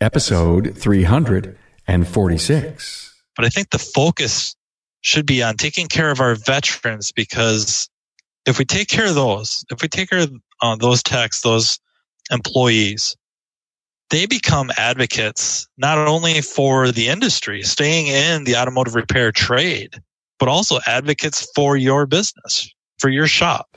episode 346. But I think the focus should be on taking care of our veterans because if we take care of those, if we take care of uh, those techs, those employees, they become advocates not only for the industry, staying in the automotive repair trade, but also advocates for your business, for your shop.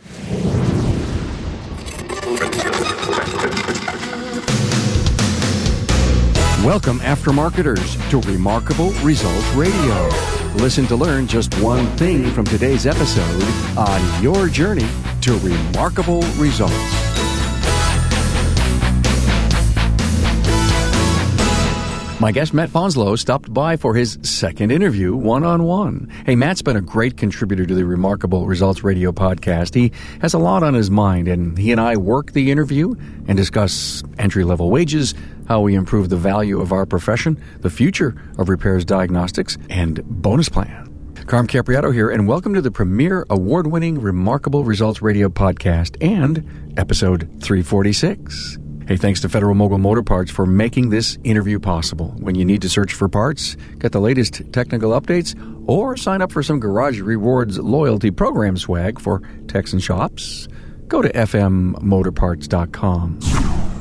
Welcome, aftermarketers, to Remarkable Results Radio. Listen to learn just one thing from today's episode on your journey to remarkable results. My guest, Matt Fanslow, stopped by for his second interview one on one. Hey, Matt's been a great contributor to the Remarkable Results Radio podcast. He has a lot on his mind, and he and I work the interview and discuss entry level wages, how we improve the value of our profession, the future of repairs diagnostics, and bonus plan. Carm Capriotto here, and welcome to the premier award winning Remarkable Results Radio podcast and episode 346. Hey, thanks to Federal Mogul Motor Parts for making this interview possible. When you need to search for parts, get the latest technical updates, or sign up for some Garage Rewards loyalty program swag for techs and shops, go to fmmotorparts.com.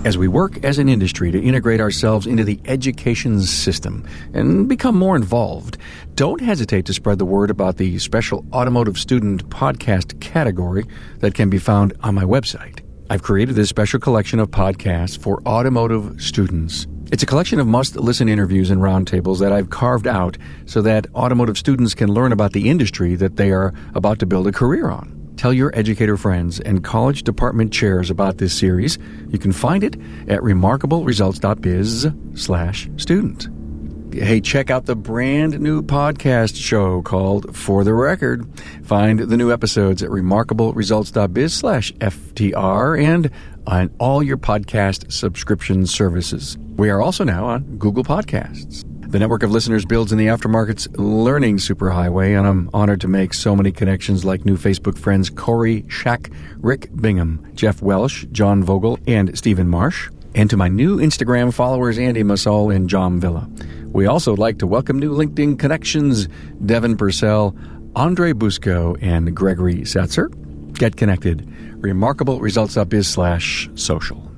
As we work as an industry to integrate ourselves into the education system and become more involved, don't hesitate to spread the word about the special automotive student podcast category that can be found on my website. I've created this special collection of podcasts for automotive students. It's a collection of must listen interviews and roundtables that I've carved out so that automotive students can learn about the industry that they are about to build a career on. Tell your educator friends and college department chairs about this series. You can find it at remarkableresults.biz slash student. Hey, check out the brand new podcast show called For the Record. Find the new episodes at remarkableresults.biz slash FTR and on all your podcast subscription services. We are also now on Google Podcasts. The network of listeners builds in the aftermarket's learning superhighway, and I'm honored to make so many connections like new Facebook friends Corey Shack, Rick Bingham, Jeff Welsh, John Vogel, and Stephen Marsh, and to my new Instagram followers Andy Masol and John Villa. We also like to welcome new LinkedIn connections Devin Purcell, Andre Busco, and Gregory Setzer. Get connected. Remarkable results. RemarkableResults.biz slash social.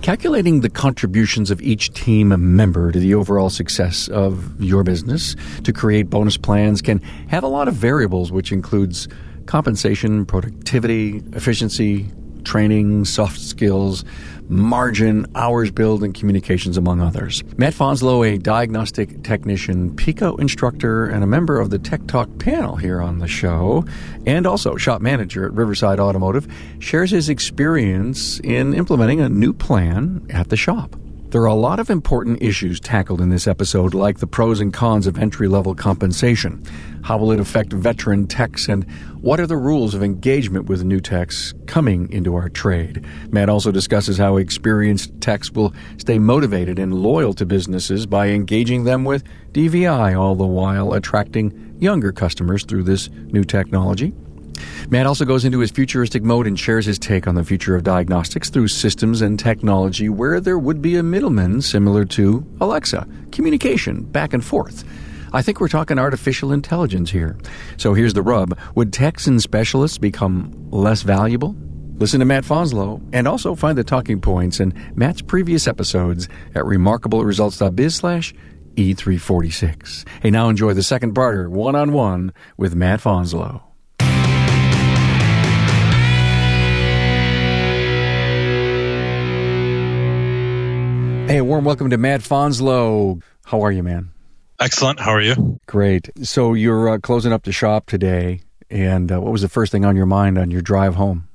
Calculating the contributions of each team member to the overall success of your business to create bonus plans can have a lot of variables, which includes compensation, productivity, efficiency, training, soft skills, margin, hours billed, and communications, among others. Matt Fanslow, a diagnostic technician, PICO instructor, and a member of the Tech Talk panel here on the show, and also shop manager at Riverside Automotive, shares his experience in implementing a new plan at the shop. There are a lot of important issues tackled in this episode, like the pros and cons of entry level compensation. How will it affect veteran techs, and what are the rules of engagement with new techs coming into our trade? Matt also discusses how experienced techs will stay motivated and loyal to businesses by engaging them with DVI, all the while attracting younger customers through this new technology. Matt also goes into his futuristic mode and shares his take on the future of diagnostics through systems and technology where there would be a middleman similar to Alexa, communication back and forth. I think we're talking artificial intelligence here. So here's the rub. Would techs and specialists become less valuable? Listen to Matt Fanslow and also find the talking points in Matt's previous episodes at remarkableresults.biz slash E346. Hey, now enjoy the second barter one on one with Matt Fanslow. Hey, a warm welcome to Matt Fanslow. How are you, man? Excellent. How are you? Great. So you're uh, closing up the shop today, and uh, what was the first thing on your mind on your drive home?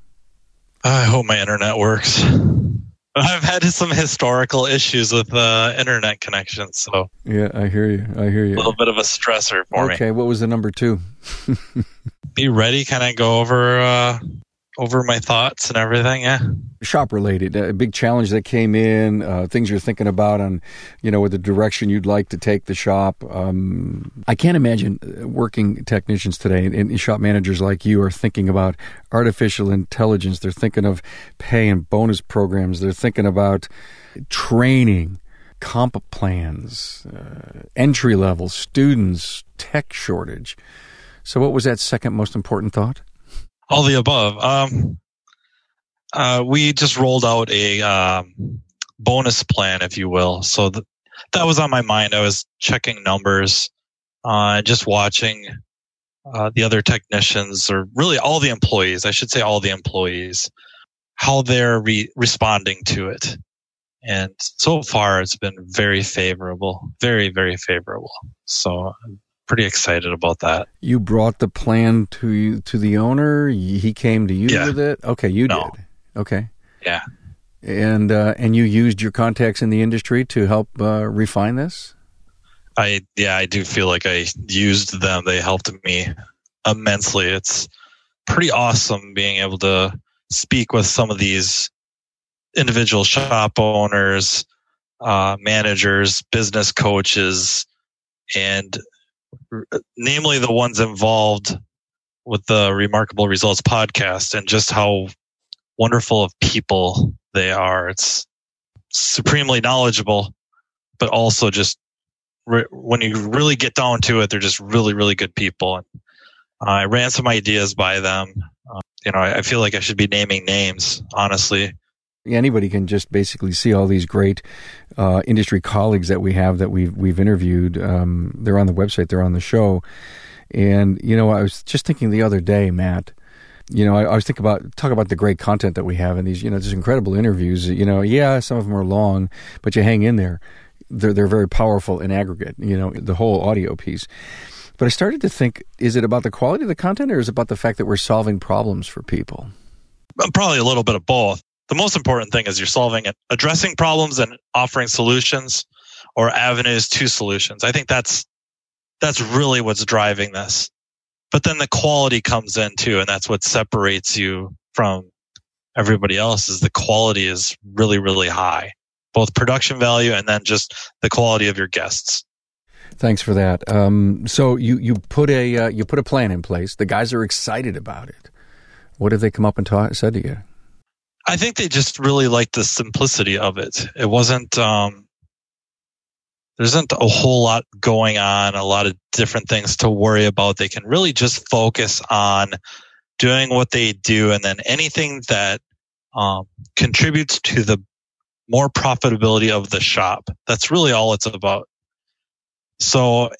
I hope my internet works. I've had some historical issues with uh, internet connections, so yeah, I hear you. I hear you. A little bit of a stressor for okay, me. Okay, what was the number two? Be ready. Can I go over uh, over my thoughts and everything. Yeah. Shop related, a big challenge that came in, uh, things you're thinking about on, you know, with the direction you'd like to take the shop. Um, I can't imagine uh, working technicians today and shop managers like you are thinking about artificial intelligence. They're thinking of pay and bonus programs. They're thinking about training comp plans, uh, entry level, students, tech shortage. So, what was that second most important thought? All the above. Um, uh, we just rolled out a um, bonus plan, if you will. So th- that was on my mind. I was checking numbers, uh, just watching uh, the other technicians, or really all the employees. I should say all the employees, how they're re- responding to it. And so far, it's been very favorable, very, very favorable. So I'm pretty excited about that. You brought the plan to you, to the owner. He came to you Yeah. with it. Okay, you No. did. Okay, Yeah. and uh, and you used your contacts in the industry to help uh, refine this. I yeah, I do feel like I used them. They helped me immensely. It's pretty awesome being able to speak with some of these individual shop owners, uh, managers, business coaches, and namely the ones involved with the Remarkable Results podcast and just how wonderful of people they are. It's supremely knowledgeable, but also just re- when you really get down to it, they're just really, really good people. And I ran some ideas by them. Uh, you know, I, I feel like I should be naming names, honestly. Anybody can just basically see all these great uh, industry colleagues that we have that we've we've interviewed. Um, they're on the website. They're on the show. And you know, I was just thinking the other day, Matt. You know, I, was thinking about talk about the great content that we have in these. You know, just incredible interviews. You know, yeah, some of them are long, but you hang in there. They're they're very powerful in aggregate. You know, the whole audio piece. But I started to think: is it about the quality of the content, or is it about the fact that we're solving problems for people? Probably a little bit of both. The most important thing is you're solving it, addressing problems and offering solutions or avenues to solutions. I think that's that's really what's driving this. But then the quality comes in too, and that's what separates you from everybody else is the quality is really, really high. Both production value and then just the quality of your guests. Thanks for that. Um, so you you put a uh, you put a plan in place. The guys are excited about it. What have they come up and ta- said to you? I think they just really liked the simplicity of it. It wasn't, um, there isn't a whole lot going on, a lot of different things to worry about. They can really just focus on doing what they do and then anything that, um, contributes to the more profitability of the shop. That's really all it's about. So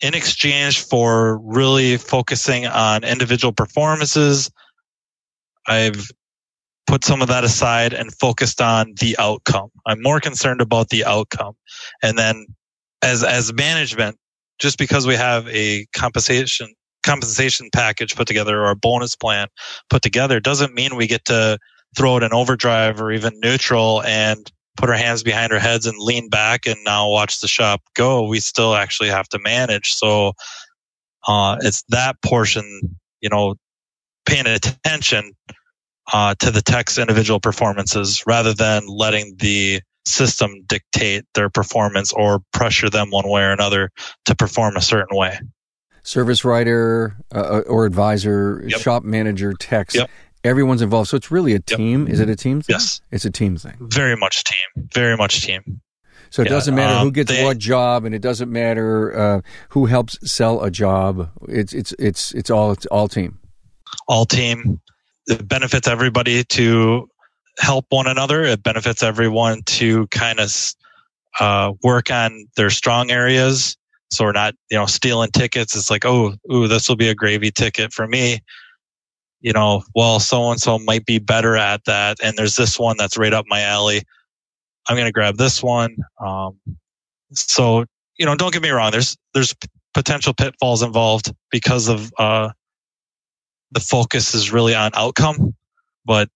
in exchange for really focusing on individual performances, I've put some of that aside and focused on the outcome. I'm more concerned about the outcome. And then as, as management, just because we have a compensation, compensation package put together or a bonus plan put together doesn't mean we get to throw it in overdrive or even neutral and put our hands behind our heads and lean back and now watch the shop go. We still actually have to manage. So, uh, it's that portion, you know, paying attention uh, to the tech's individual performances rather than letting the system dictate their performance or pressure them one way or another to perform a certain way. Service writer uh, or advisor, Yep. shop manager, techs. Yep. Everyone's involved. So it's really a Yep. team. Is it a team thing? Yes. It's a team thing. Very much team. Very much team. So it Yeah, doesn't matter who um, gets they- what job, and it doesn't matter uh, who helps sell a job. It's it's it's it's all it's all team. All team. It benefits everybody to help one another. It benefits everyone to kind of uh, work on their strong areas. So we're not, you know, stealing tickets. It's like, oh, ooh, this will be a gravy ticket for me. You know, well, so and so might be better at that, and there's this one that's right up my alley. I'm going to grab this one. Um, so, you know, don't get me wrong. There's there's potential pitfalls involved because of uh, the focus is really on outcome, but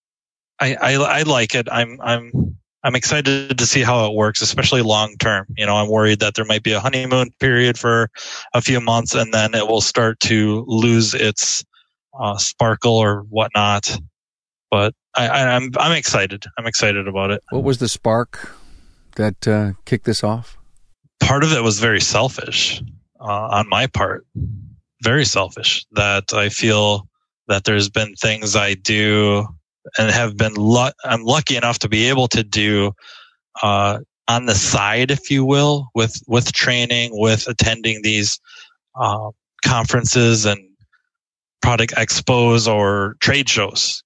I, I I like it. I'm I'm I'm excited to see how it works, especially long term. You know, I'm worried that there might be a honeymoon period for a few months, and then it will start to lose its uh, sparkle or whatnot. But I, I, I'm I'm excited. I'm excited about it. What was the spark that uh, kicked this off? part of it was very selfish uh, on my part. Very selfish that I feel that there's been things I do and have been lu- I'm lucky enough to be able to do uh, on the side, if you will, with with training, with attending these uh, conferences and product expos or trade shows,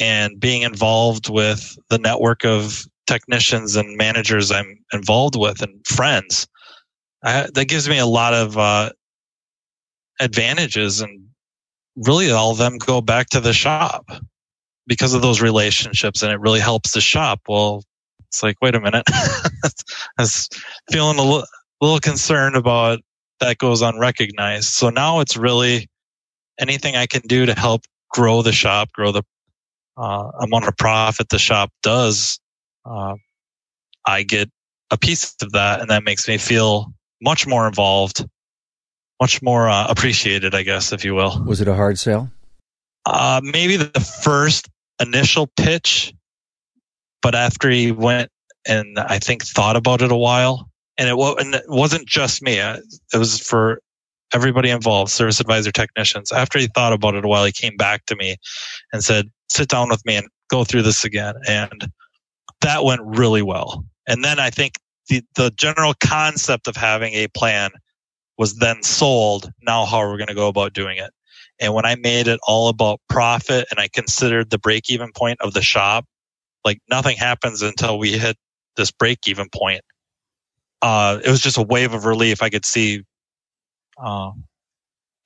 and being involved with the network of technicians and managers I'm involved with and friends. I, that gives me a lot of uh, advantages, and really all of them go back to the shop because of those relationships, and it really helps the shop. Well, it's like, wait a minute, I was feeling a little, little concerned about that goes unrecognized. So now it's really anything I can do to help grow the shop, grow the uh, amount of profit the shop does. Uh, I get a piece of that, and that makes me feel much more involved, much more uh, appreciated, I guess, if you will. Was it a hard sale? Uh, maybe the first initial pitch, but after he went and I think thought about it a while, and it, and it wasn't just me. Uh, it was for everybody involved, service advisor technicians. After he thought about it a while, he came back to me and said, sit down with me and go through this again. And that went really well. And then I think the, the general concept of having a plan was then sold. Now, how are we going to go about doing it? And when I made it all about profit and I considered the break even point of the shop, like nothing happens until we hit this break even point. Uh, it was just a wave of relief. I could see, uh,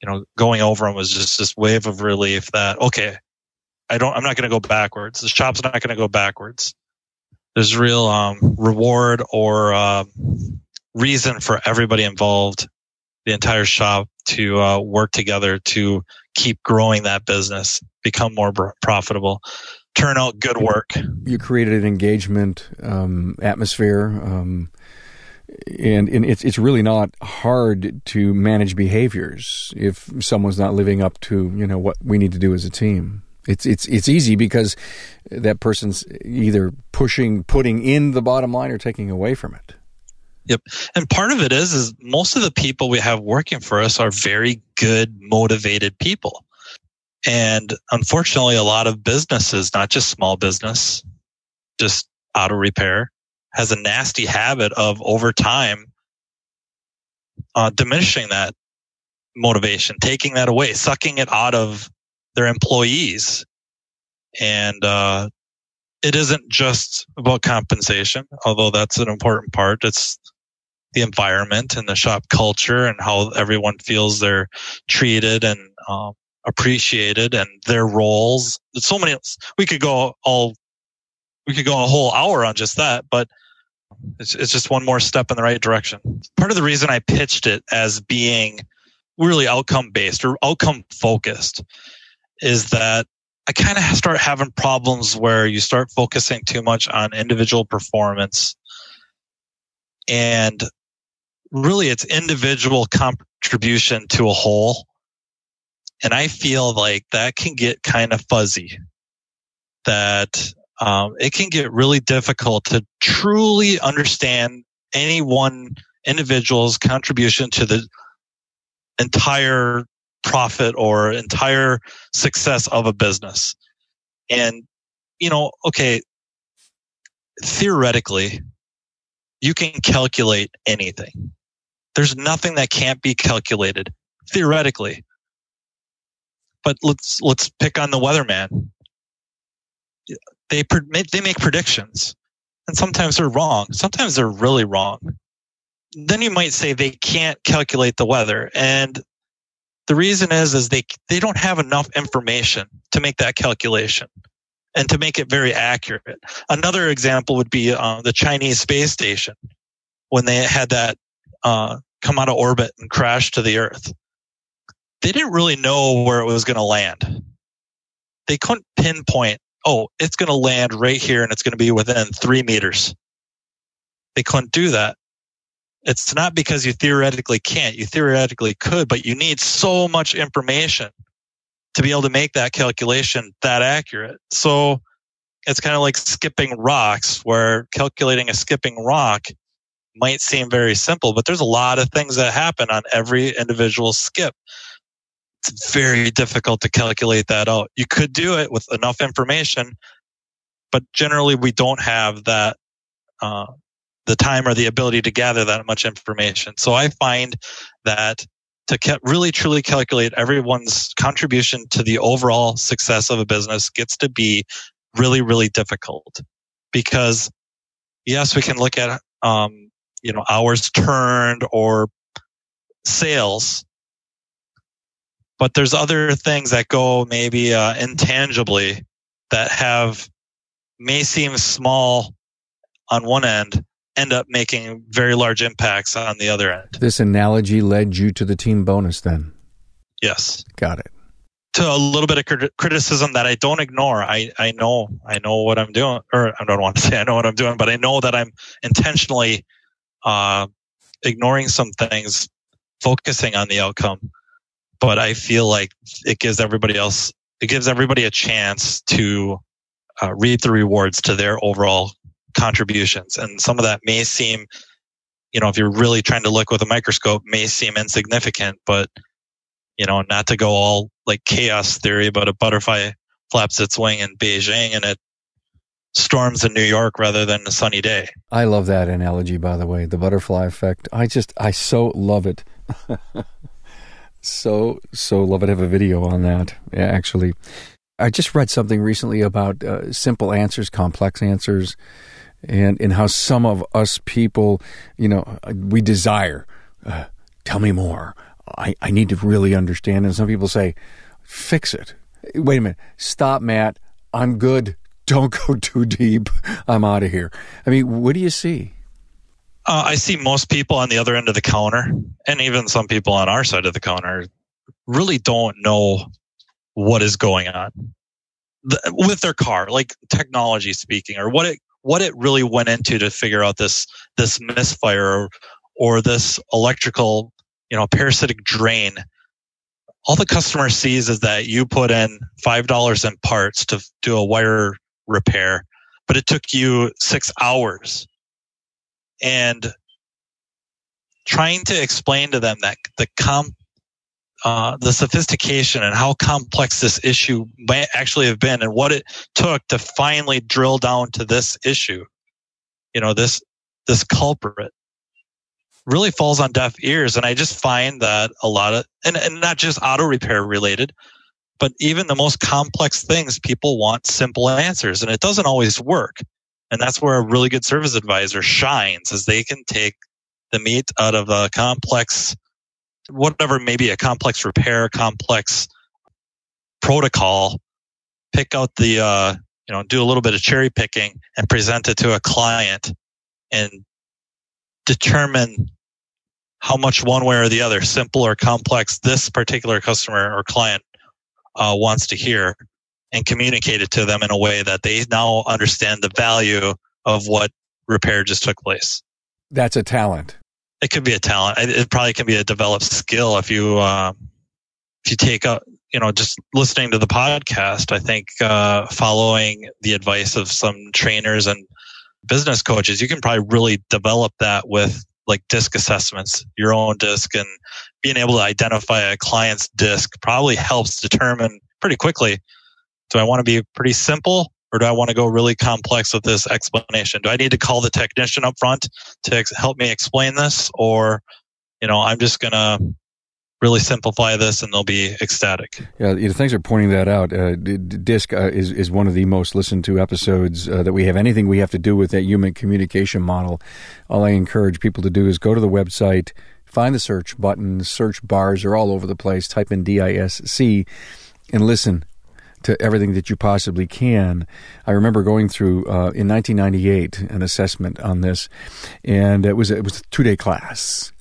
you know, going over them was just this wave of relief that, okay, I don't, I'm not going to go backwards. The shop's not going to go backwards. There's real, um, reward or, uh, reason for everybody involved, the entire shop to, uh, work together to keep growing that business, become more profitable, turn out good work. You created an engagement, um, atmosphere, um, and, and it's it's really not hard to manage behaviors if someone's not living up to you know what we need to do as a team. It's it's it's easy because that person's either pushing, putting in the bottom line, or taking away from it. Yep, and part of it is is most of the people we have working for us are very good, motivated people, and unfortunately, a lot of businesses, not just small business, just auto repair, has a nasty habit of over time uh, diminishing that motivation, taking that away, sucking it out of their employees. And, uh, it isn't just about compensation, although that's an important part. It's the environment and the shop culture and how everyone feels they're treated and um, appreciated and their roles. There's so many. We could go all. We could go a whole hour on just that, but it's, it's just one more step in the right direction. Part of the reason I pitched it as being really outcome based or outcome focused is that I kind of start having problems where you start focusing too much on individual performance and really it's individual contribution to a whole. And I feel like that can get kind of fuzzy that um, it can get really difficult to truly understand any one individual's contribution to the entire profit or entire success of a business. And, you know, okay, theoretically, you can calculate anything. There's nothing that can't be calculated theoretically. But let's, let's pick on the weatherman. They, they make predictions and sometimes they're wrong. Sometimes they're really wrong. Then you might say they can't calculate the weather. And the reason is, is they, they don't have enough information to make that calculation and to make it very accurate. Another example would be uh, the Chinese space station when they had that uh, come out of orbit and crash to the Earth. They didn't really know where it was going to land. They couldn't pinpoint, oh, it's going to land right here and it's going to be within three meters. They couldn't do that. It's not because you theoretically can't. You theoretically could, but you need so much information to be able to make that calculation that accurate. So it's kind of like skipping rocks where calculating a skipping rock might seem very simple, but there's a lot of things that happen on every individual skip. It's very difficult to calculate that out. You could do it with enough information, but generally we don't have that uh, the time or the ability to gather that much information. So I find that to really truly calculate everyone's contribution to the overall success of a business gets to be really, really difficult because yes, we can look at, um, you know, hours turned or sales, but there's other things that go maybe uh, intangibly that have may seem small on one end end up making very large impacts on the other end. This analogy led you to the team bonus then? Yes. Got it. To a little bit of criticism that I don't ignore. I, I know, I know what I'm doing, or I don't want to say I know what I'm doing, but I know that I'm intentionally, uh, ignoring some things, focusing on the outcome. But I feel like it gives everybody else, it gives everybody a chance to uh, reap the rewards to their overall contributions. And some of that may seem, you know, if you're really trying to look with a microscope, may seem insignificant, but, you know, not to go all like chaos theory, but a butterfly flaps its wing in Beijing and it storms in New York rather than a sunny day. I love that analogy, by the way, the butterfly effect. I just, I so love it. so, so love it. I have a video on that, actually. I just read something recently about uh, simple answers, complex answers and and how some of us people, you know, we desire. Uh, tell me more. I, I need to really understand. And some people say, fix it. Wait a minute. Stop, Matt. I'm good. Don't go too deep. I'm out of here. I mean, what do you see? Uh, I see most people on the other end of the counter, and even some people on our side of the counter, really don't know what is going on with their car, like technology speaking, or what it what it really went into to figure out this this misfire or, or this electrical you know parasitic drain all the customer sees is that you put in five dollars in parts to do a wire repair but it took you six hours and trying to explain to them that the com uh, the sophistication and how complex this issue may actually have been and what it took to finally drill down to this issue. You know, this, this culprit really falls on deaf ears. And I just find that a lot of, and, and not just auto repair related, but even the most complex things, people want simple answers and it doesn't always work. And that's where a really good service advisor shines as they can take the meat out of a complex whatever maybe a complex repair, complex protocol, pick out the, uh, you know, do a little bit of cherry picking and present it to a client and determine how much one way or the other, simple or complex, this particular customer or client uh, wants to hear and communicate it to them in a way that they now understand the value of what repair just took place. That's a talent it could be a talent. It probably can be a developed skill if you uh, if you take up you know just listening to the podcast. I think uh, following the advice of some trainers and business coaches, you can probably really develop that with like DISC assessments, your own DISC, and being able to identify a client's DISC probably helps determine pretty quickly. Do I want to be pretty simple or do I want to go really complex with this explanation? Do I need to call the technician up front to ex- help me explain this? Or, you know, I'm just going to really simplify this and they'll be ecstatic. Yeah, thanks for pointing that out. Uh, DISC uh, is, is one of the most listened to episodes uh, that we have. Anything we have to do with that human communication model, all I encourage people to do is go to the website, find the search button, search bars are all over the place, type in DISC, and listen to everything that you possibly can. I remember going through uh, in 1998 an assessment on this, and it was it was a two day class.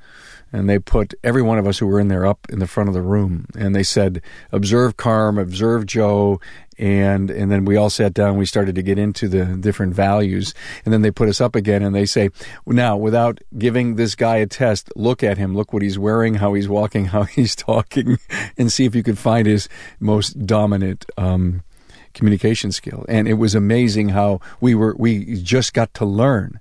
And they put every one of us who were in there up in the front of the room, and they said, "Observe Carm, observe Joe, and and then we all sat down we started to get into the different values. And then they put us up again and they say now without giving this guy a test look at him. Look what he's wearing how he's walking how he's talking and see if you could find his most dominant um, communication skill. And it was amazing how we were we just got to learn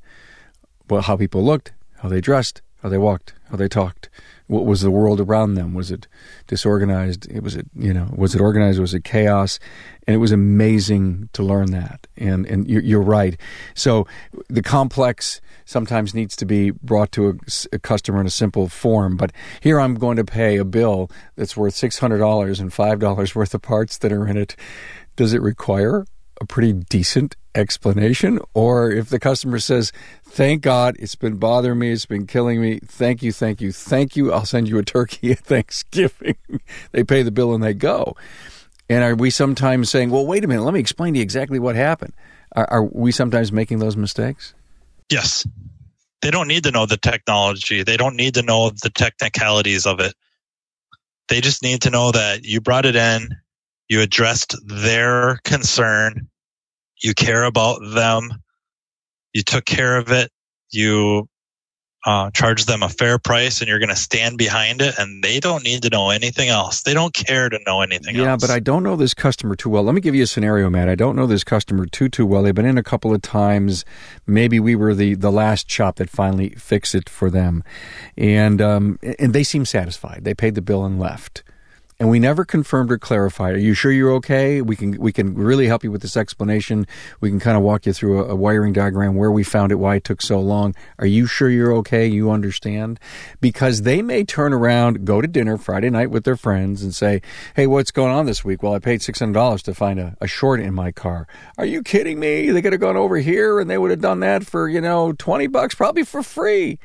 well how people looked how they dressed how they walked, how they talked. What was the world around them? Was it disorganized? It was it you know was it organized? Was it chaos? And it was amazing to learn that. And and you're, you're right. So the complex sometimes needs to be brought to a, a, customer in a simple form. But here I'm going to pay a bill that's worth six hundred dollars and five dollars worth of parts that are in it. Does it require a pretty decent explanation. Or if the customer says, Thank God, it's been bothering me, it's been killing me, thank you, thank you, thank you, I'll send you a turkey at Thanksgiving. they pay the bill and they go. And are we sometimes saying, Well, wait a minute, let me explain to you exactly what happened? Are, are we sometimes making those mistakes? Yes. They don't need to know the technology, they don't need to know the technicalities of it. They just need to know that you brought it in, you addressed their concern. You care about them. You took care of it. You uh, charge them a fair price and you're going to stand behind it and they don't need to know anything else. They don't care to know anything else. yeah, else. but I don't know this customer too well. Let me give you a scenario, Matt. I don't know this customer too, too well. They've been in a couple of times. Maybe we were the, the last shop that finally fixed it for them. And, um, and they seem satisfied. They paid the bill and left and we never confirmed or clarified. Are you sure you're okay? We can we can really help you with this explanation. We can kind of walk you through a, a, wiring diagram where we found it, why it took so long. Are you sure you're okay? You understand? Because they may turn around, go to dinner Friday night with their friends, and say, "Hey, what's going on this week?" Well, I paid six hundred dollars to find a, a short in my car. Are you kidding me? They could have gone over here and they would have done that for you know twenty bucks, probably for free.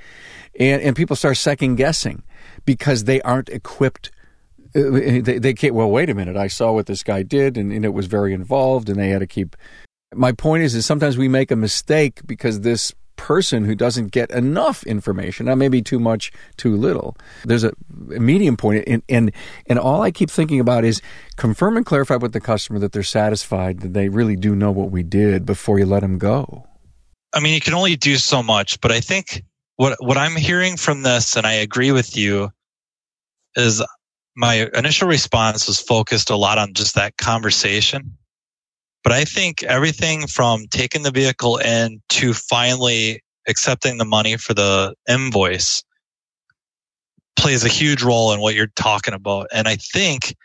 And and people start second guessing because they aren't equipped Uh, they, they can't, well, wait a minute. I saw what this guy did and, and it was very involved and they had to keep. My point is, is sometimes we make a mistake because this person who doesn't get enough information, now maybe too much, too little. There's a, a medium point, and, and and all I keep thinking about is confirm and clarify with the customer that they're satisfied that they really do know what we did before you let them go. I mean, you can only do so much, but I think what what I'm hearing from this, and I agree with you, is my initial response was focused a lot on just that conversation. But I think everything from taking the vehicle in to finally accepting the money for the invoice plays a huge role in what you're talking about. And I think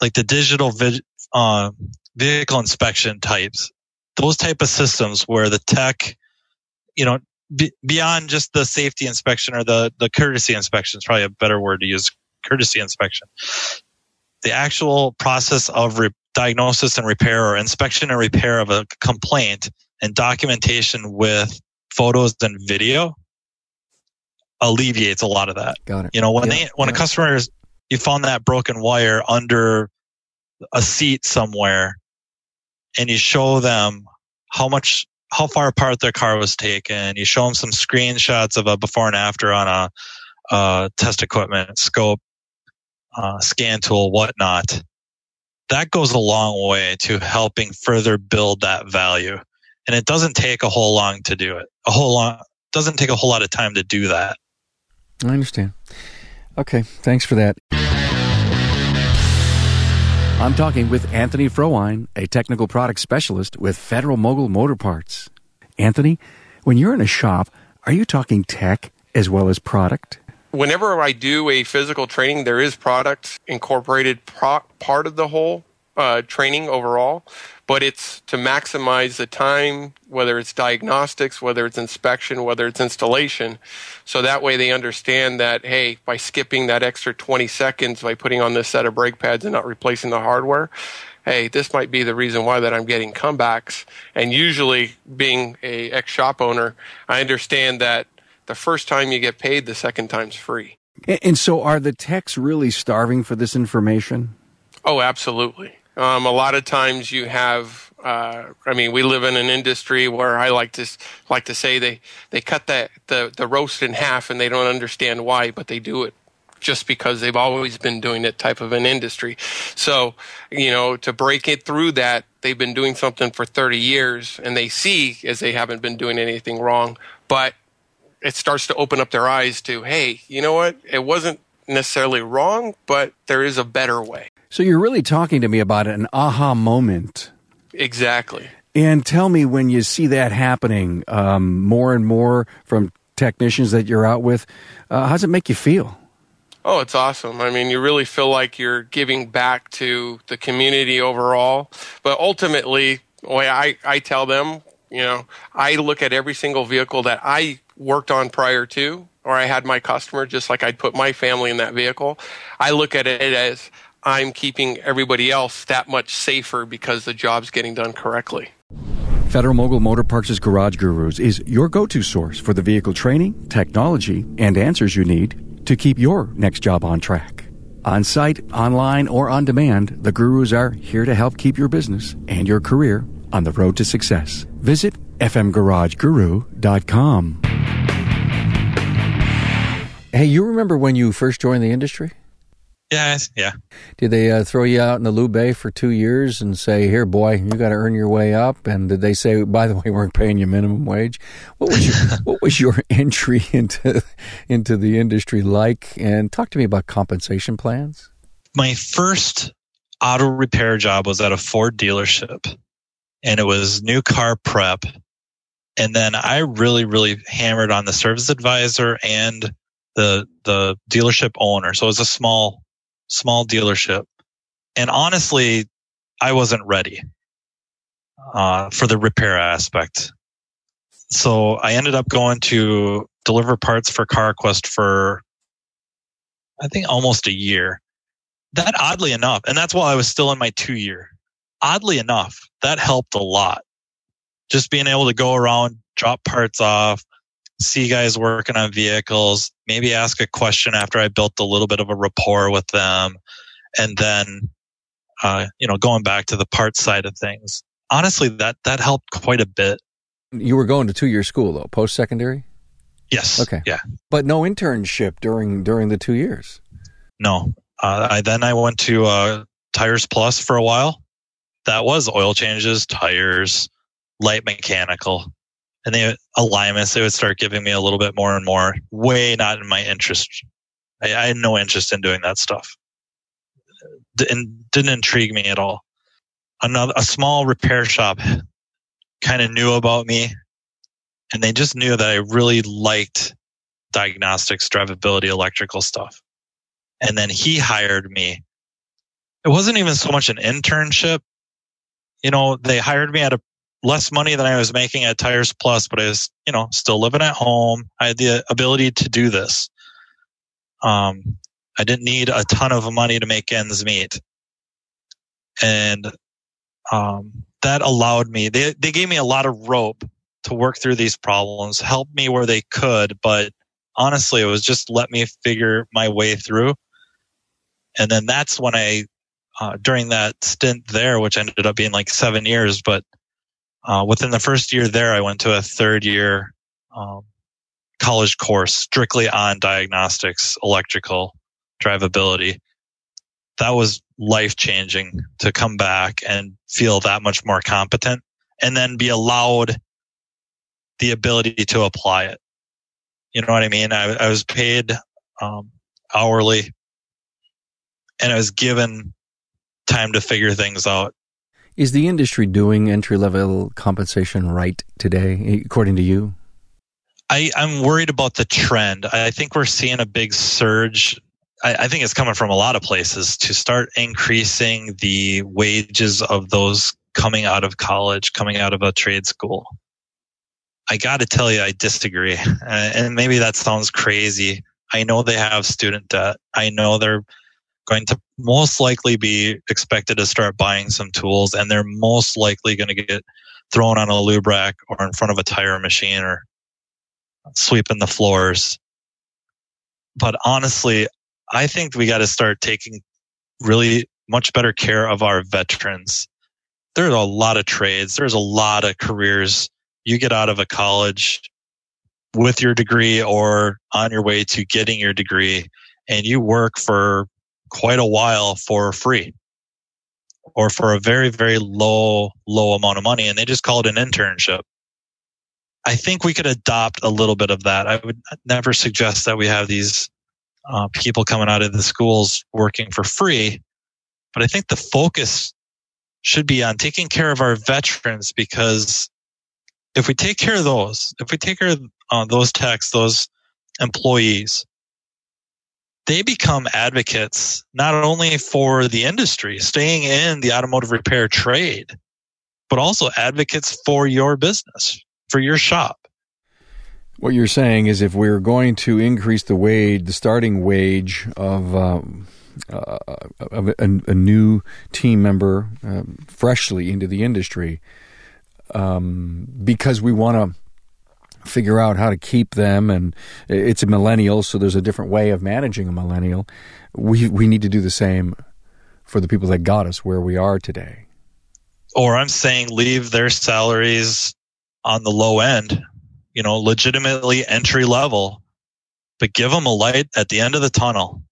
like the digital vi- uh, vehicle inspection types, those type of systems where the tech, you know, be, beyond just the safety inspection or the, the courtesy inspection is probably a better word to use courtesy inspection. The actual process of re- diagnosis and repair or inspection and repair of a complaint and documentation with photos and video alleviates a lot of that. Got it. You know, when yeah, they when yeah. a customer is, you found that broken wire under a seat somewhere and you show them how much how far apart their car was taken, you show them some screenshots of a before and after on a uh, test equipment, scope, uh, scan tool, whatnot. That goes a long way to helping further build that value. And it doesn't take a whole long to do it. A whole lot doesn't take a whole lot of time to do that. I understand. Okay, thanks for that. I'm talking with Anthony Frohine, a technical product specialist with Federal Mogul Motor Parts. Anthony, when you're in a shop, are you talking tech as well as product? Whenever I do a physical training, there is product incorporated pro- part of the whole uh, training overall, but it's to maximize the time, whether it's diagnostics, whether it's inspection, whether it's installation. So that way they understand that, hey, by skipping that extra 20 seconds by putting on this set of brake pads and not replacing the hardware, hey, this might be the reason why that I'm getting comebacks. And usually being a ex shop owner, I understand that the first time you get paid, the second time's free. And so, are the techs really starving for this information? Oh, absolutely. Um, a lot of times you have. Uh, I mean, we live in an industry where I like to like to say they they cut the, the the roast in half and they don't understand why, but they do it just because they've always been doing that type of an industry. So, you know, to break it through that, they've been doing something for 30 years and they see as they haven't been doing anything wrong, but it starts to open up their eyes to, hey, you know what? It wasn't necessarily wrong, but there is a better way. So you're really talking to me about an aha moment. Exactly. And tell me when you see that happening um, more and more from technicians that you're out with. Uh, how does it make you feel? Oh, it's awesome. I mean, you really feel like you're giving back to the community overall. But ultimately, the way I, I tell them, you know, I look at every single vehicle that I worked on prior to, or I had my customer, just like I'd put my family in that vehicle. I look at it as I'm keeping everybody else that much safer because the job's getting done correctly. Federal Mogul Motor Parts' Garage Gurus is your go to source for the vehicle training, technology, and answers you need to keep your next job on track. On site, online, or on demand, the Gurus are here to help keep your business and your career on the road to success. Visit fmgarageguru.com. Hey, you remember when you first joined the industry? Yeah, yeah. Did they uh, throw you out in the Lube Bay for two years and say, "Here, boy, you got to earn your way up"? And did they say, "By the way, we're paying you minimum wage"? What was your What was your entry into into the industry like? And talk to me about compensation plans. My first auto repair job was at a Ford dealership, and it was new car prep. And then I really, really hammered on the service advisor and the the dealership owner. So it was a small small dealership. And honestly, I wasn't ready uh, for the repair aspect. So I ended up going to deliver parts for CarQuest for, I think, almost a year. That oddly enough, and that's while I was still in my two year. Oddly enough, that helped a lot. Just being able to go around, drop parts off, see guys working on vehicles, maybe ask a question after I built a little bit of a rapport with them, and then, uh, you know, going back to the part side of things. Honestly, that that helped quite a bit. You were going to two year school though, post secondary. Yes. Okay. Yeah. But no internship during during the two years. No. Uh, I then I went to uh, Tires Plus for a while. That was oil changes, tires, light mechanical and they alignments they would start giving me a little bit more and more. Way not in my interest. I, I had no interest in doing that stuff. And didn't intrigue me at all. Another a small repair shop kind of knew about me and they just knew that i really liked diagnostics drivability electrical stuff. And then he hired me. It wasn't even so much an internship. You know they hired me at a less money than I was making at Tires Plus, but I was, you know, still living at home. I had the ability to do this. Um, I didn't need a ton of money to make ends meet. And, um, that allowed me, they, they gave me a lot of rope to work through these problems, help me where they could, but honestly, it was just let me figure my way through. And then that's when I, uh, during that stint there, which ended up being like seven years, but uh, within the first year there, I went to a third year um, college course strictly on diagnostics, electrical, drivability. That was life changing to come back and feel that much more competent and then be allowed the ability to apply it. You know what I mean? I, I was paid um, hourly and I was given time to figure things out is the industry doing entry level compensation right today, according to you? I, I'm worried about the trend. I think we're seeing a big surge. I, I think it's coming from a lot of places to start increasing the wages of those coming out of college, coming out of a trade school. I got to tell you, I disagree. Uh, and maybe that sounds crazy. I know they have student debt. I know they're going to most likely be expected to start buying some tools and they're most likely going to get thrown on a lube rack or in front of a tire machine or sweeping the floors. But honestly, I think we got to start taking really much better care of our veterans. There's a lot of trades. There's a lot of careers you get out of a college with your degree or on your way to getting your degree and you work for quite a while for free or for a very, very low, low amount of money. And they just call it an internship. I think we could adopt a little bit of that. I would never suggest that we have these uh, people coming out of the schools working for free, but I think the focus should be on taking care of our veterans because if we take care of those, if we take care uh, those techs, those employees, they become advocates not only for the industry, staying in the automotive repair trade, but also advocates for your business, for your shop. What you're saying is if we're going to increase the wage, the starting wage of, um, uh, of a, a, new team member uh, freshly into the industry, um, because we want to figure out how to keep them and it's a millennial so there's a different way of managing a millennial. We we need to do the same for the people that got us where we are today. Or i'm saying leave their salaries on the low end you know legitimately entry level but give them a light at the end of the tunnel.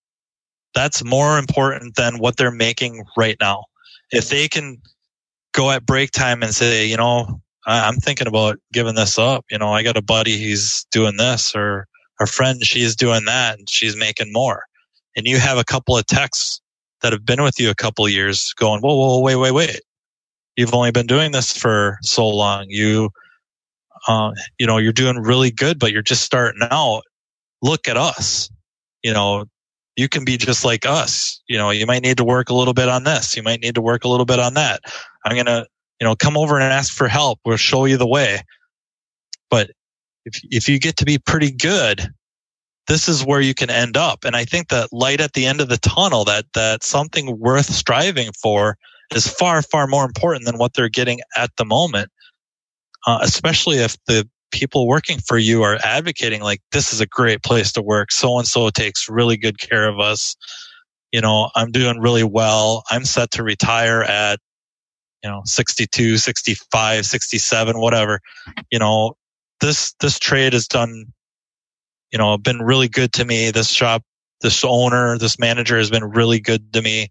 That's more important than what they're making right now. If they can go at break time and say you know I'm thinking about giving this up. You know, I got a buddy, he's doing this, or a friend, she's doing that, and she's making more. And you have a couple of techs that have been with you a couple years going, whoa, whoa, wait, wait, wait. You've only been doing this for so long. You, uh, you know, you're doing really good, but you're just starting out. Look at us. You know, you can be just like us. You know, you might need to work a little bit on this. You might need to work a little bit on that. I'm going to you know, come over and ask for help. We'll show you the way. But if, if you get to be pretty good, this is where you can end up. And I think that light at the end of the tunnel, that, that something worth striving for is far, far more important than what they're getting at the moment. Uh, especially if the people working for you are advocating like, this is a great place to work. So and so takes really good care of us. You know, I'm doing really well. I'm set to retire at you know 62 65 67 whatever you know this this trade has done you know been really good to me. This shop this owner this manager has been really good to me.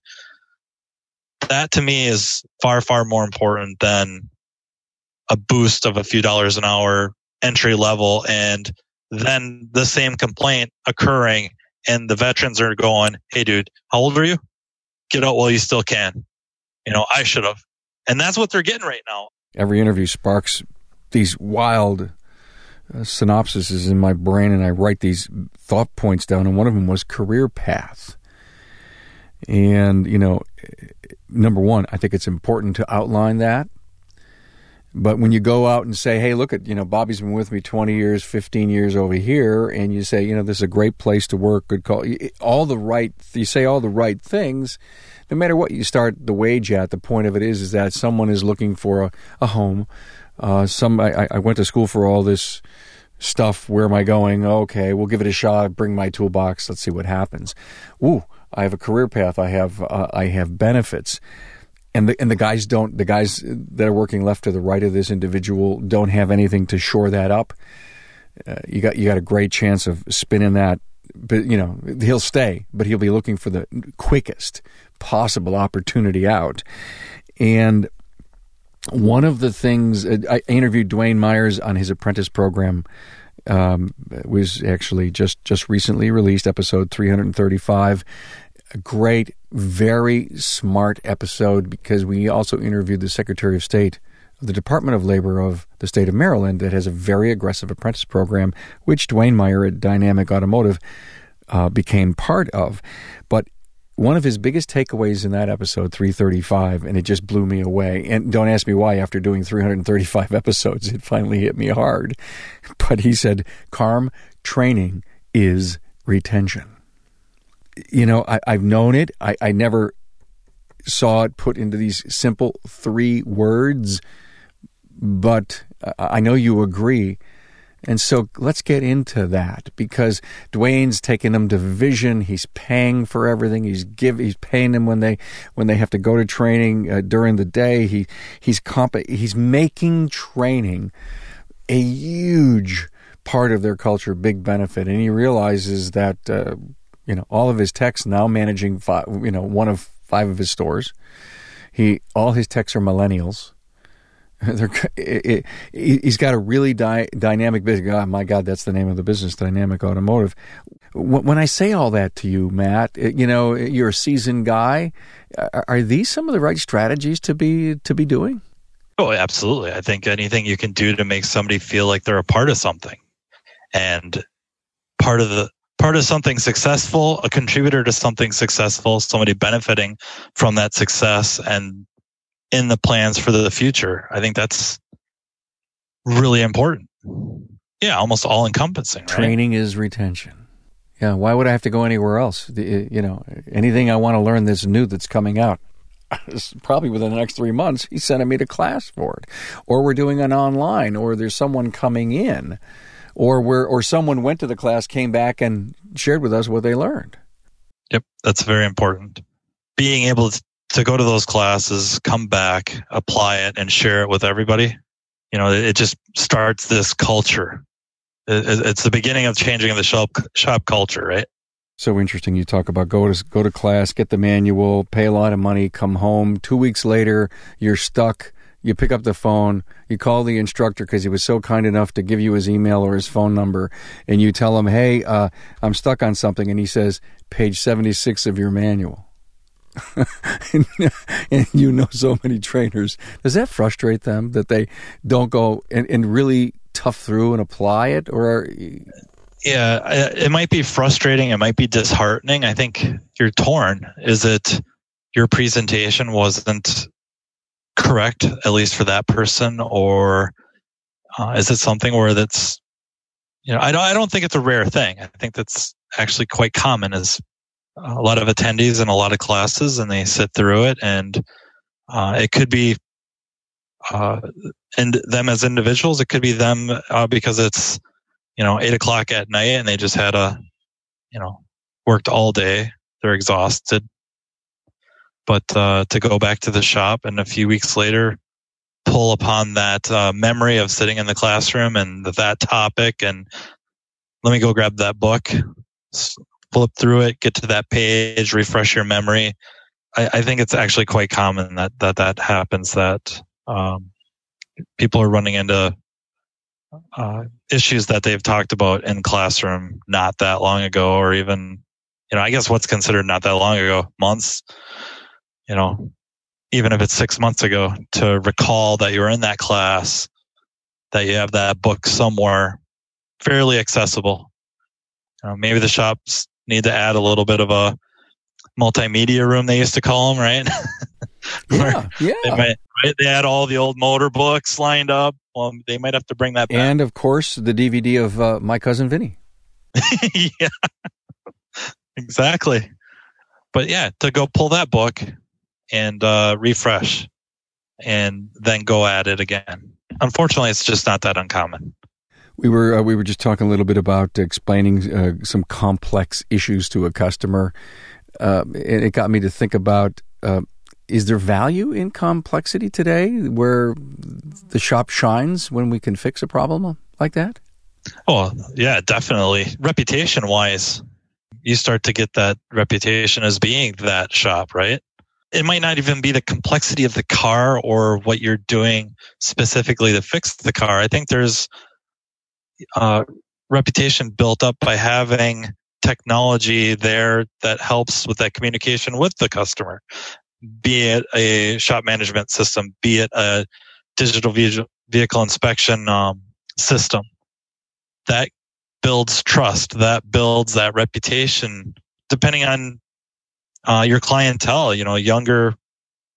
That to me is far far more important than a boost of a few dollars an hour entry level and then the same complaint occurring and the veterans are going hey dude how old are you? Get out while you still can. You know i should have and that's what they're getting right now. Every interview sparks these wild uh, synopsises in my brain, and I write these thought points down. And one of them was career path. And, you know, number one, I think it's important to outline that. But when you go out and say, hey, look at, you know, Bobby's been with me 20 years, 15 years over here, and you say, you know, this is a great place to work, good call, all the right, you say all the right things, no matter what you start the wage at, the point of it is is that someone is looking for a, a home. Uh, some I, I went to school for all this stuff. Where am I going? Okay, we'll give it a shot. Bring my toolbox. Let's see what happens. Ooh, I have a career path. I have uh, I have benefits. And the and the guys don't the guys that are working left to the right of this individual don't have anything to shore that up. Uh, you got you got a great chance of spinning that but you know he'll stay but he'll be looking for the quickest possible opportunity out. And one of the things I interviewed Dwayne Myers on his apprentice program um, was actually just just recently released, episode 335. A great, very smart episode because we also interviewed the Secretary of State of the Department of Labor of the state of Maryland that has a very aggressive apprentice program, which Dwayne Meyer at Dynamic Automotive uh, became part of. But one of his biggest takeaways in that episode 335 and it just blew me away. And don't ask me why after doing 335 episodes it finally hit me hard. But he said carm training is retention. You know I, have known it. I, I never saw it put into these simple three words but i know you agree and so let's get into that because Dwayne's taking them to vision. He's paying for everything. He's give. He's paying them when they when they have to go to training uh, during the day. He he's comp. He's making training a huge part of their culture, big benefit. And he realizes that uh, you know all of his techs now managing five, you know one of five of his stores. He all his techs are millennials it, it, he's got a really di- dynamic business. Oh, my God, that's the name of the business, Dynamic Automotive. When I say all that to you, Matt, eh, you know eh, you're a seasoned guy. Are these some of the right strategies to be to be doing? Oh, absolutely. I think anything you can do to make somebody feel like they're a part of something. And part of the part of something successful, a contributor to something successful, somebody benefiting from that success and in the plans for the future. I think that's really important. Yeah, almost all encompassing. Right? Training is retention. Yeah, why would I have to go anywhere else? Eh, you know, anything I want to learn that's new that's coming out, probably within the next three months, he's sending me to class for it, or we're doing an online, or there's someone coming in, or we're or someone went to the class, came back, and shared with us what they learned. Yep, that's very important. Being able to go to those classes, come back, apply it, and share it with everybody. You know, it just starts this culture it's the beginning of changing the shop shop culture, right? So interesting. You talk about go to go to class, get the manual, pay a lot of money, come home. Two weeks later, you're stuck. You pick up the phone, you call the instructor because he was so kind enough to give you his email or his phone number, and you tell him, "Hey, uh, I'm stuck on something," and he says, "Page 76 of your manual." And, and, you know so many trainers. Does that frustrate them that they don't go and, and really tough through and apply it, or? Yeah, it might be frustrating. It might be disheartening. I think you're torn. Is it your presentation wasn't correct, at least for that person, or uh, is it something where that's, you know, I don't, I don't think it's a rare thing. I think that's actually quite common. Is a lot of attendees in a lot of classes, and they sit through it, and uh, it could be uh, and them as individuals. It could be them uh, because it's you know eight o'clock at night and they just had a you know worked all day. They're exhausted, but uh, to go back to the shop and a few weeks later pull upon that uh, memory of sitting in the classroom and that topic and let me go grab that book flip through it get to that page refresh your memory I, I think it's actually quite common that that that happens that um, people are running into uh, issues that they've talked about in classroom not that long ago, or even, you know, I guess what's considered not that long ago, months, you know, even if it's six months ago, to recall that you were in that class, that you have that book somewhere fairly accessible. Uh, maybe the shops need to add a little bit of a multimedia room they used to call them, right? yeah, yeah. They, might, they had all the old motor books lined up. Well, they might have to bring that back. And of course, the DVD of uh, my cousin Vinny. yeah, exactly. But yeah, to go pull that book and uh, refresh, and then go at it again. Unfortunately, it's just not that uncommon. We were uh, we were just talking a little bit about explaining uh, some complex issues to a customer, uh, and it got me to think about uh, is there value in complexity today where the shop shines when we can fix a problem like that? Oh, yeah, definitely. Reputation wise, you start to get that reputation as being that shop, right? It might not even be the complexity of the car or what you're doing specifically to fix the car. I think there's a reputation built up by having technology there that helps with that communication with the customer be it a shop management system, be it a digital vehicle inspection um, system. That builds trust. That builds that reputation. Depending on uh, your clientele, you know, younger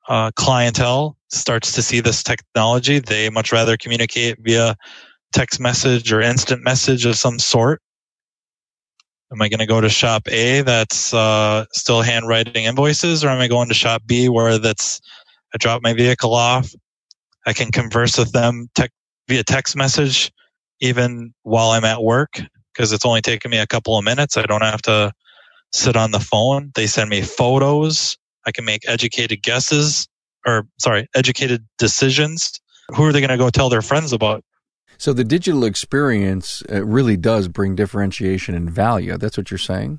uh, clientele starts to see this technology. They much rather communicate via text message or instant message of some sort Am I going to go to shop A that's uh, still handwriting invoices, or am I going to shop B where that's I drop my vehicle off? I can converse with them te- via text message even while I'm at work because it's only taking me a couple of minutes. I don't have to sit on the phone. They send me photos. I can make educated guesses or sorry, educated decisions. Who are they going to go tell their friends about? So the digital experience uh, really does bring differentiation and value. That's what you're saying?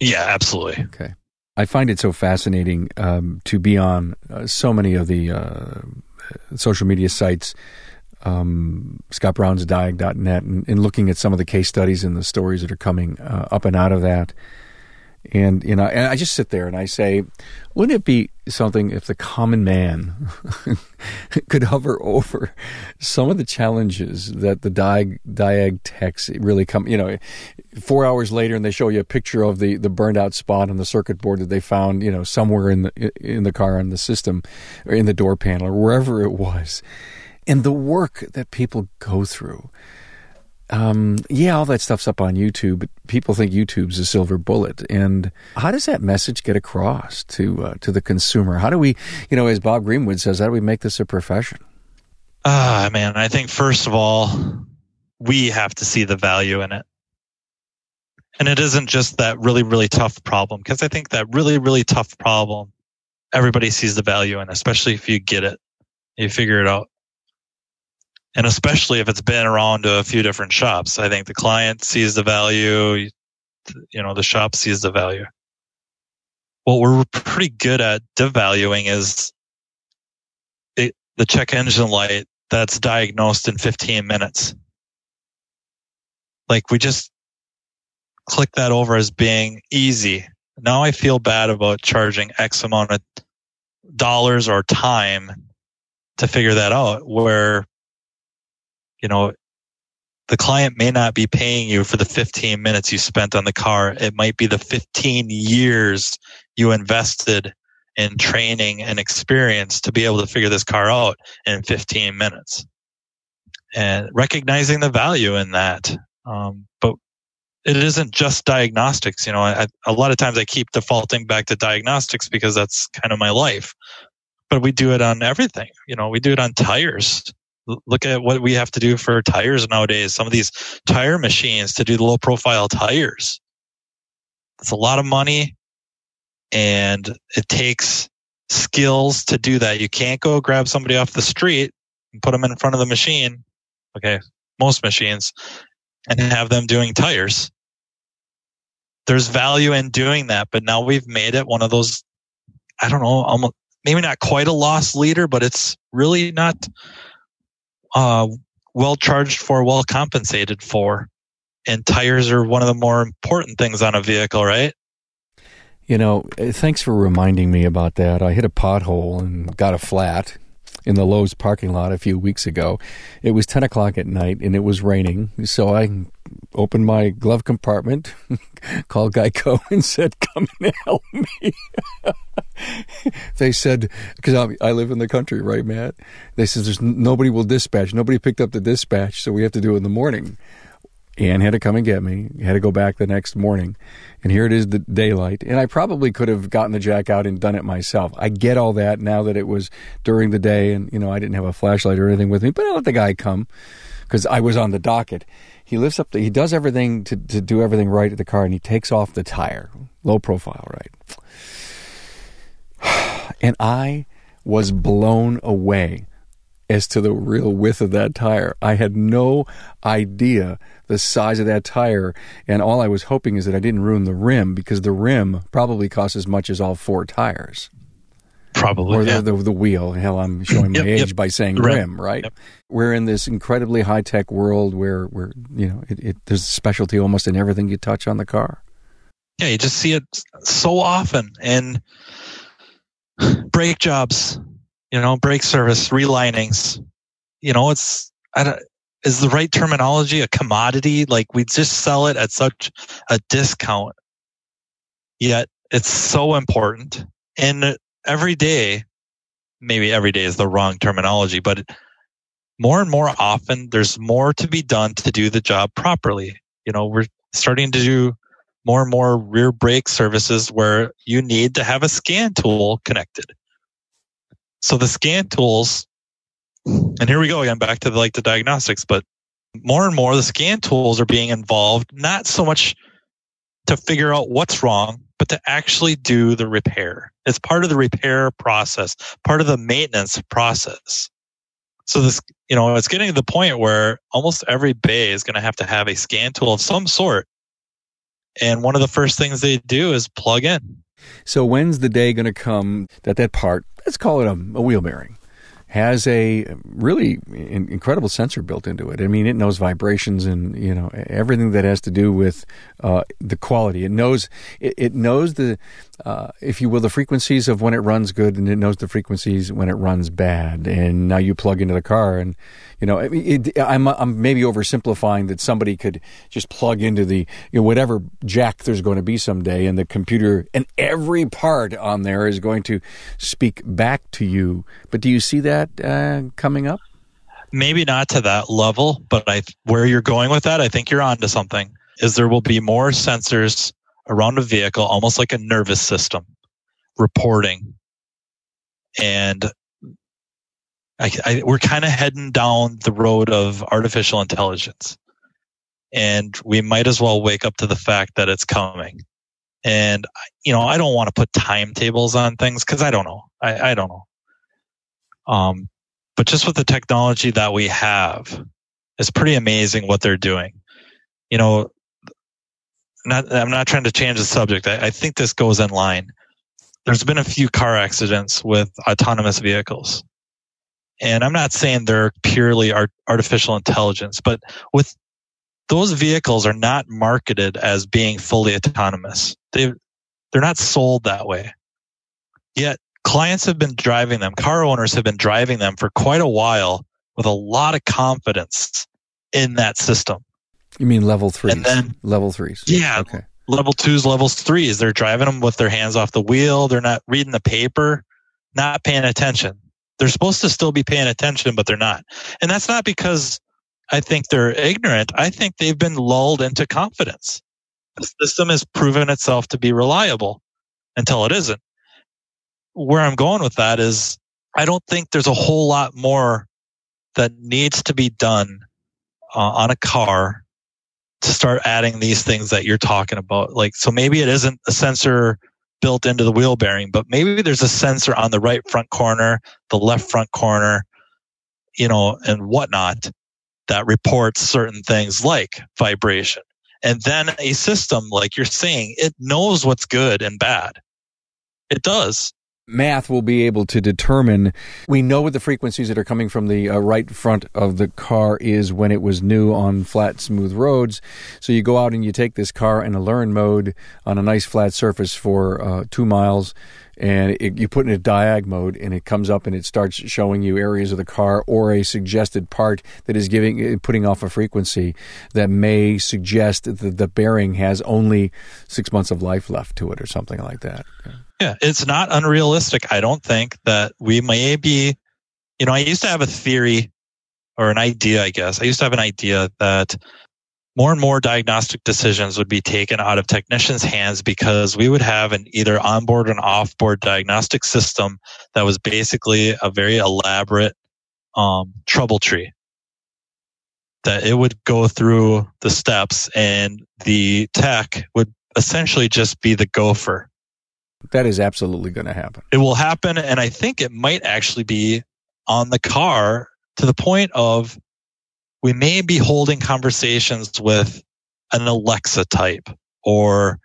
Yeah, absolutely. Okay. I find it so fascinating um, to be on uh, so many of the uh, social media sites, um, scottbrownsdiag.net, and, and looking at some of the case studies and the stories that are coming uh, up and out of that. And you know, and I just sit there and I say, wouldn't it be something if the common man could hover over some of the challenges that the diag, diag techs really come, you know, four hours later and they show you a picture of the, the burned out spot on the circuit board that they found, you know, somewhere in the, in the car in the system or in the door panel or wherever it was. And the work that people go through um, yeah, all that stuff's up on YouTube. But people think YouTube's a silver bullet, and how does that message get across to uh, to the consumer? How do we, you know, as Bob Greenwood says, how do we make this a profession? Ah, man, I think first of all, we have to see the value in it. And it isn't just that really, really tough problem, because I think that really, really tough problem, everybody sees the value in, especially if you get it, you figure it out and especially if it's been around a few different shops. I think the client sees the value, you know, the shop sees the value. What we're pretty good at devaluing is it, the check engine light that's diagnosed in 15 minutes. Like we just click that over as being easy. Now I feel bad about charging X amount of dollars or time to figure that out where you know, the client may not be paying you for the 15 minutes you spent on the car. It might be the 15 years you invested in training and experience to be able to figure this car out in 15 minutes and recognizing the value in that. Um, but it isn't just diagnostics. You know, I, a lot of times I keep defaulting back to diagnostics because that's kind of my life, but we do it on everything. You know, we do it on tires look at what we have to do for tires nowadays. Some of these tire machines to do the low profile tires. It's a lot of money and it takes skills to do that. You can't go grab somebody off the street and put them in front of the machine. Okay. Most machines and have them doing tires. There's value in doing that, but now we've made it one of those, I don't know, almost, maybe not quite a lost leader, but it's really not uh, well charged for, well compensated for. And tires are one of the more important things on a vehicle, right? You know, eh, thanks for reminding me about that. I hit a pothole and got a flat in the Lowe's parking lot a few weeks ago. It was 10 o'clock at night and it was raining. So I opened my glove compartment, called Geico, and said, Come and help me. they said, because I live in the country, right, Matt? They said, There's nobody will dispatch. Nobody picked up the dispatch, so we have to do it in the morning. Ann had to come and get me. Had to go back the next morning. And here it is, the daylight. And I probably could have gotten the jack out and done it myself. I get all that now that it was during the day and, you know, I didn't have a flashlight or anything with me, but I let the guy come because I was on the docket. He lifts up the, he does everything to, to do everything right at the car and he takes off the tire. Low profile, right? And I was blown away as to the real width of that tire. I had no idea the size of that tire, and all I was hoping is that I didn't ruin the rim because the rim probably costs as much as all four tires. Probably, or yeah. the, the, the, wheel. Hell, I'm showing my yep, age yep. by saying rim, rim right? Yep. We're in this incredibly high tech world where, where you know, it, it, there's specialty almost in everything you touch on the car. Yeah, you just see it so often, and brake jobs you know, brake service, relinings. You know, it's, I don't, is the right terminology a commodity? Like we just sell it at such a discount. Yet it's so important. And every day, maybe every day is the wrong terminology, but more and more often there's more to be done to do the job properly. You know, we're starting to do more and more rear brake services where you need to have a scan tool connected. So the scan tools, and here we go again back to the, like the diagnostics, but more and more the scan tools are being involved, not so much to figure out what's wrong, but to actually do the repair. It's part of the repair process, part of the maintenance process. So this, you know, it's getting to the point where almost every bay is going to have to have a scan tool of some sort. And one of the first things they do is plug in. So when's the day going to come that that part, let's call it a, a wheel bearing, has a really incredible sensor built into it. I mean, it knows vibrations and you know everything that has to do with uh, the quality. It knows it, it knows the, uh, if you will, the frequencies of when it runs good, and it knows the frequencies when it runs bad. And now you plug into the car, and you know, it, I'm I'm maybe oversimplifying that somebody could just plug into the you know whatever jack there's going to be someday, and the computer and every part on there is going to speak back to you. But do you see that? uh, coming up? Maybe not to that level, but I where you're going with that, I think you're onto something. Is there will be more sensors around a vehicle, almost like a nervous system, reporting, and I, I, we're kind of heading down the road of artificial intelligence, and we might as well wake up to the fact that it's coming. And you know, I don't want to put timetables on things because I don't know. I, I don't know. Um, but just with the technology that we have, it's pretty amazing what they're doing. You know, not, I'm not trying to change the subject. I, I think this goes in line. There's been a few car accidents with autonomous vehicles. And I'm not saying they're purely art, artificial intelligence, but with those vehicles are not marketed as being fully autonomous. They they're not sold that way. Yet clients have been driving them, car owners have been driving them for quite a while with a lot of confidence in that system. You mean level three? And then level threes. Yeah. Okay. Level twos, levels threes. They're driving them with their hands off the wheel. They're not reading the paper, not paying attention. They're supposed to still be paying attention, but they're not. And that's not because I think they're ignorant. I think they've been lulled into confidence. The system has proven itself to be reliable until it isn't where I'm going with that is I don't think there's a whole lot more that needs to be done uh, on a car to start adding these things that you're talking about. Like, so maybe it isn't a sensor built into the wheel bearing, but maybe there's a sensor on the right front corner, the left front corner, you know, and whatnot that reports certain things like vibration. And then a system, like you're saying, it knows what's good and bad. It does math will be able to determine. We know what the frequencies that are coming from the uh, right front of the car is when it was new on flat, smooth roads. So you go out and you take this car in a learn mode on a nice flat surface for uh, two miles. And it, you put in a diag mode, and it comes up and it starts showing you areas of the car or a suggested part that is giving uh, putting off a frequency that may suggest that the bearing has only six months of life left to it, or something like that. Yeah, it's not unrealistic. I don't think that we may be, you know, I used to have a theory or an idea, I guess. I used to have an idea that more and more diagnostic decisions would be taken out of technicians' hands because we would have an either onboard or offboard diagnostic system that was basically a very elaborate um, trouble tree. That it would go through the steps and the tech would essentially just be the gopher that is absolutely going to happen. It will happen. And I think it might actually be on the car to the point of we may be holding conversations with an Alexa type or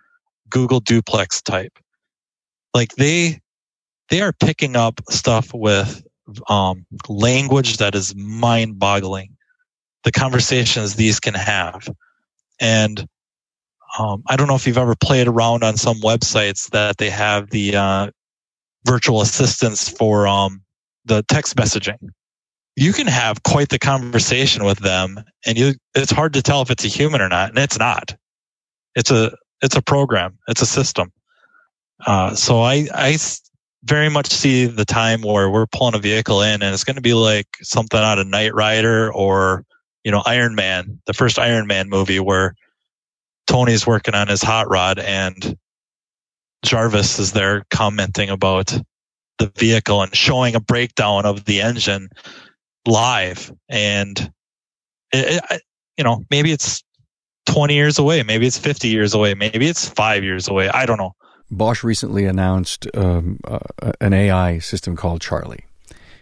Google duplex type. Like they, they are picking up stuff with um, language that is mind boggling. The conversations these can have. And um, I don't know if you've ever played around on some websites that they have the uh, virtual assistants for um, the text messaging. You can have quite the conversation with them, and you it's hard to tell if it's a human or not, and it's not. It's a it's a program. It's a system. Uh, so I I very much see the time where we're pulling a vehicle in, and it's going to be like something out of Knight Rider or you know Iron Man, the first Iron Man movie, where Tony's working on his hot rod and Jarvis is there commenting about the vehicle and showing a breakdown of the engine live. And it, it, you know, maybe it's 20 years away. Maybe it's 50 years away. Maybe it's five years away. I don't know. Bosch recently announced um, uh, an AI system called Charlie.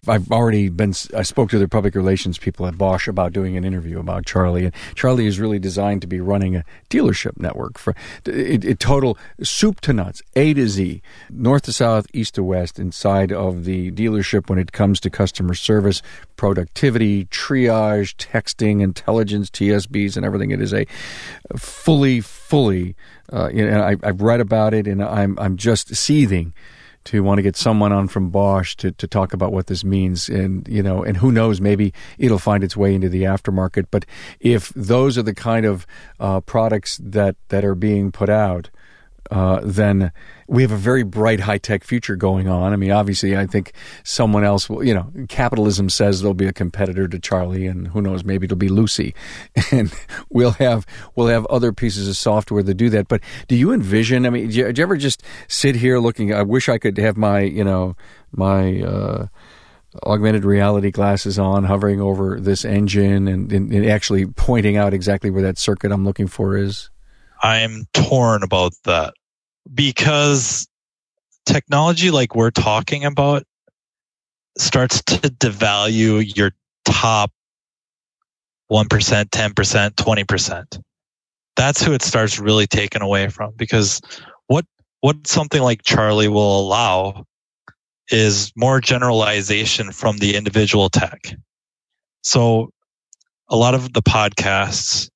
I've already been. I spoke to the public relations people at Bosch about doing an interview about Charlie, and Charlie is really designed to be running a dealership network for it, it total soup to nuts, A to Z, north to south, east to west, inside of the dealership when it comes to customer service, productivity, triage, texting, intelligence, TSBs, and everything. It is a fully, fully. Uh, you know, I, I've read about it, and I'm I'm just seething to want to get someone on from Bosch to, to talk about what this means. And, you know, and who knows, maybe it'll find its way into the aftermarket. But if those are the kind of uh, products that, that are being put out, uh, then we have a very bright high tech future going on. I mean, obviously, I think someone else will, you know, capitalism says there'll be a competitor to Charlie, and who knows, maybe it'll be Lucy, and we'll have we'll have other pieces of software that do that. But do you envision? I mean, do you, do you ever just sit here looking? I wish I could have my, you know, my. Uh, augmented reality glasses on, hovering over this engine and, and, and, actually pointing out exactly where that circuit I'm looking for is? I'm torn about that because technology like we're talking about starts to devalue your top 1%, 10%, 20%. That's who it starts really taken away from because what what something like Charlie will allow is more generalization from the individual tech. So a lot of the podcasts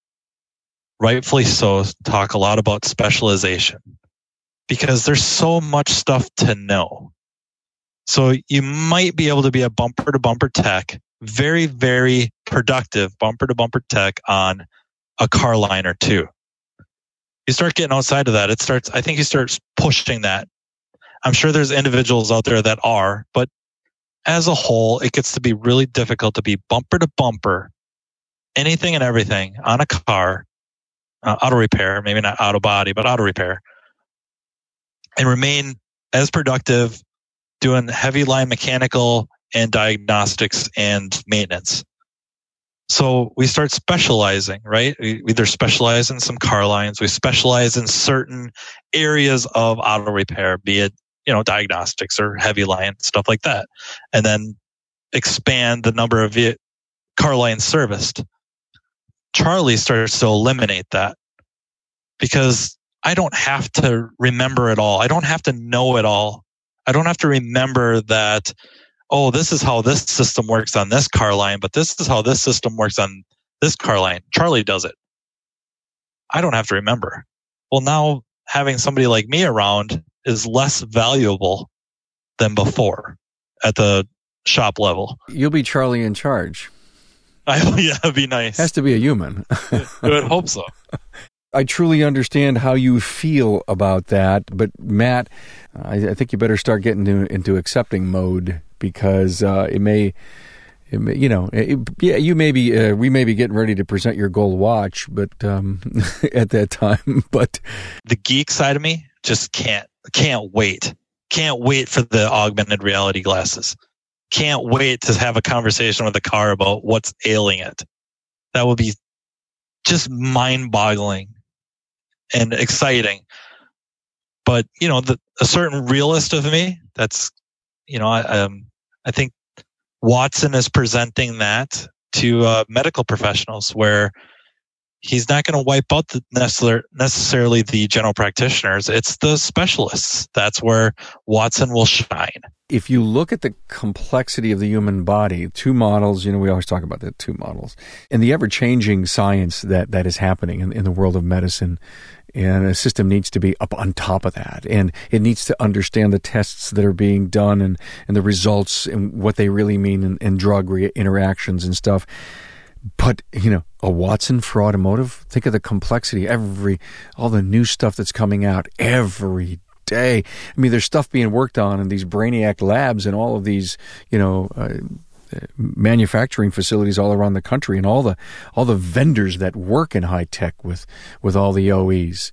rightfully so talk a lot about specialization because there's so much stuff to know. So you might be able to be a bumper to bumper tech, very, very productive bumper to bumper tech on a car line or two. You start getting outside of that, it starts, I think you start pushing that. I'm sure there's individuals out there that are, but as a whole, it gets to be really difficult to be bumper to bumper, anything and everything on a car, uh, auto repair, maybe not auto body, but auto repair and remain as productive doing heavy line mechanical and diagnostics and maintenance. So we start specializing, right? We either specialize in some car lines, we specialize in certain areas of auto repair, be it, you know, diagnostics or heavy line, stuff like that. And then expand the number of car lines serviced. Charlie starts to eliminate that because I don't have to remember it all. I don't have to know it all. I don't have to remember that, oh, this is how this system works on this car line, but this is how this system works on this car line. Charlie does it. I don't have to remember. Well, now having somebody like me around is less valuable than before at the shop level. You'll be Charlie in charge. I, yeah, it'd be nice. Has to be a human. I would hope so. I truly understand how you feel about that, but Matt, I, I think you better start getting into, into accepting mode because uh, it may. It may, you know, it, yeah, you may be, uh, we may be getting ready to present your gold watch, but um, at that time, but the geek side of me just can't, can't wait, can't wait for the augmented reality glasses. Can't wait to have a conversation with the car about what's ailing it. That would be just mind boggling and exciting. But you know, the, a certain realist of me, that's you know, I um, I think Watson is presenting that to uh, medical professionals where he's not going to wipe out the necessarily the general practitioners. It's the specialists. That's where Watson will shine. If you look at the complexity of the human body, two models, you know, we always talk about the two models, and the ever changing science that, that is happening in, in the world of medicine, and a system needs to be up on top of that and it needs to understand the tests that are being done and, and the results and what they really mean in, in drug re- interactions and stuff but you know a watson for automotive think of the complexity every all the new stuff that's coming out every day i mean there's stuff being worked on in these brainiac labs and all of these you know uh, manufacturing facilities all around the country and all the all the vendors that work in high tech with with all the OEs.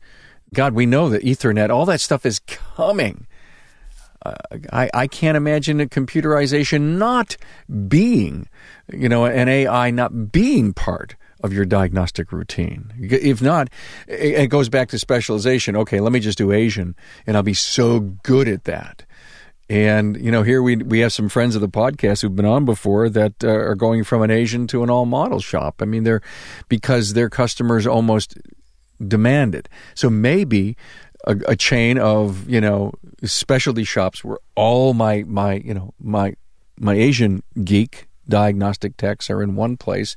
God, we know that Ethernet, all that stuff is coming. Uh, I, I can't imagine a computerization not being, you know, an AI not being part of your diagnostic routine. If not, it goes back to specialization. Okay, let me just do Asian and I'll be so good at that And you know, here we we have some friends of the podcast who've been on before that uh, are going from an Asian to an all model shop. I mean, they're because their customers almost demand it. So maybe a, a chain of you know specialty shops where all my my you know my my Asian geek diagnostic techs are in one place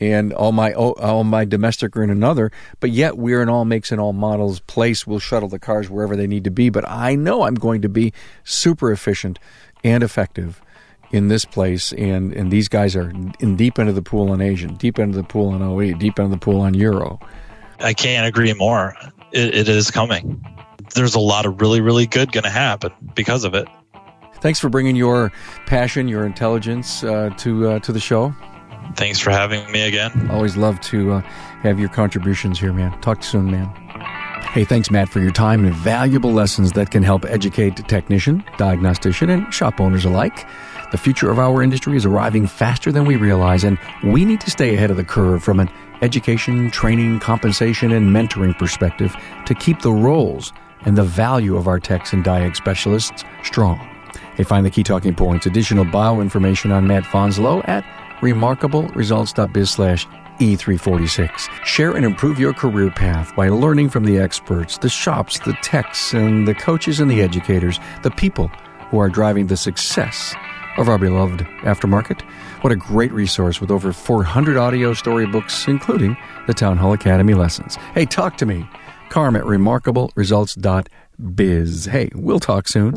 and all my all my domestic are in another. But yet we're in all makes and all models place. We'll shuttle the cars wherever they need to be. But I know I'm going to be super efficient and effective in this place. And and these guys are in deep into the pool on Asian, deep into the pool on OE, deep into the pool on Euro. I can't agree more. it, it is coming. There's a lot of really really good going to happen because of it. Thanks for bringing your passion, your intelligence uh, to uh, to the show. Thanks for having me again. Always love to uh, have your contributions here, man. Talk soon, man. Hey, thanks, Matt, for your time and valuable lessons that can help educate technician, diagnostician, and shop owners alike. The future of our industry is arriving faster than we realize, and we need to stay ahead of the curve from an education, training, compensation, and mentoring perspective to keep the roles and the value of our techs and diag specialists strong. Hey, find the key talking points, additional bio information on Matt Fanslow at remarkableresults.biz slash E346. Share and improve your career path by learning from the experts, the shops, the techs, and the coaches and the educators, the people who are driving the success of our beloved aftermarket. What a great resource with over 400 audio storybooks, including the Town Hall Academy lessons. Hey, talk to me. Carm at remarkableresults.biz. Hey, we'll talk soon.